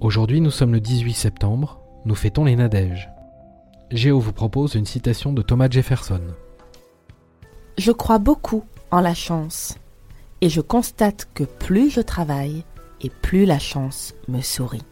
Aujourd'hui, nous sommes le 18 septembre, nous fêtons les Nadèges. Géo vous propose une citation de Thomas Jefferson. Je crois beaucoup en la chance et je constate que plus je travaille et plus la chance me sourit.